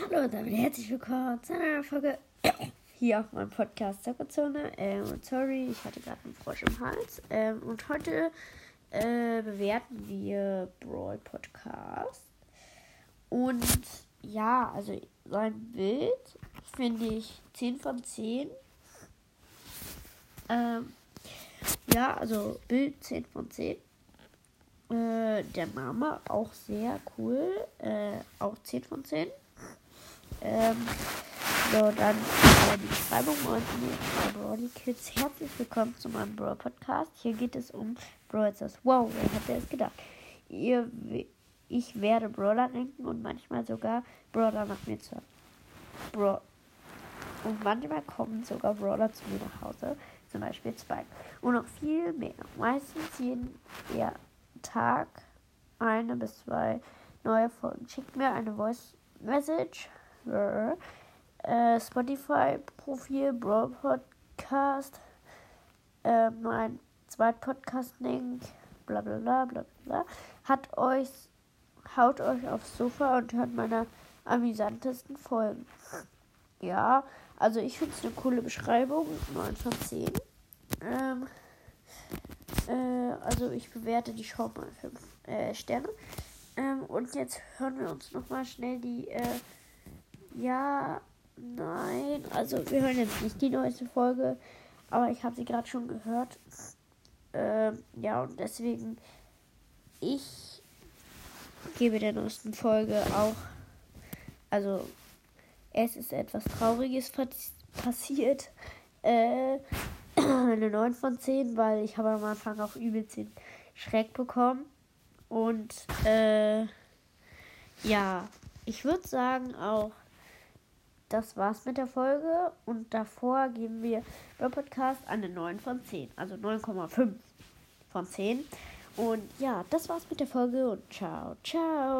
Hallo und damit herzlich willkommen zu einer Folge hier auf meinem Podcast Zockerzone. Ähm, sorry, ich hatte gerade einen Frosch im Hals. Ähm, und heute äh, bewerten wir Brawl Podcast. Und ja, also sein Bild finde ich 10 von 10. Ähm, ja, also Bild 10 von 10. Äh, der Name auch sehr cool. Äh, auch 10 von 10. Ähm, so, dann äh, die Beschreibung und bei Brody Kids. Herzlich willkommen zu meinem Brawl Podcast. Hier geht es um Brawl Stars. Wow, wer hätte es gedacht? Ihr, ich werde Brawler denken und manchmal sogar Brawler nach mir zu Bra Und manchmal kommen sogar Brawler zu mir nach Hause. Zum Beispiel Spike. Und noch viel mehr. Meistens jeden ja, Tag eine bis zwei neue Folgen. Schickt mir eine Voice Message äh, Spotify-Profil, Brawl Podcast, äh, mein Zweit-Podcast-Link, bla bla bla bla bla. Hat euch, haut euch aufs Sofa und hört meine amüsantesten Folgen. Ja, also ich finde es eine coole Beschreibung, 9 von 10. Ähm, äh, also ich bewerte die Show mal 5 äh, Sterne. Ähm, und jetzt hören wir uns nochmal schnell die äh, ja, nein. Also wir hören jetzt nicht die neueste Folge, aber ich habe sie gerade schon gehört. Ähm, ja, und deswegen ich gebe der neuesten Folge auch. Also es ist etwas Trauriges passiert. Äh, eine 9 von 10, weil ich habe am Anfang auch übelst den Schreck bekommen. Und äh, ja, ich würde sagen auch das war's mit der Folge. Und davor geben wir beim Podcast eine 9 von 10. Also 9,5 von 10. Und ja, das war's mit der Folge und ciao, ciao.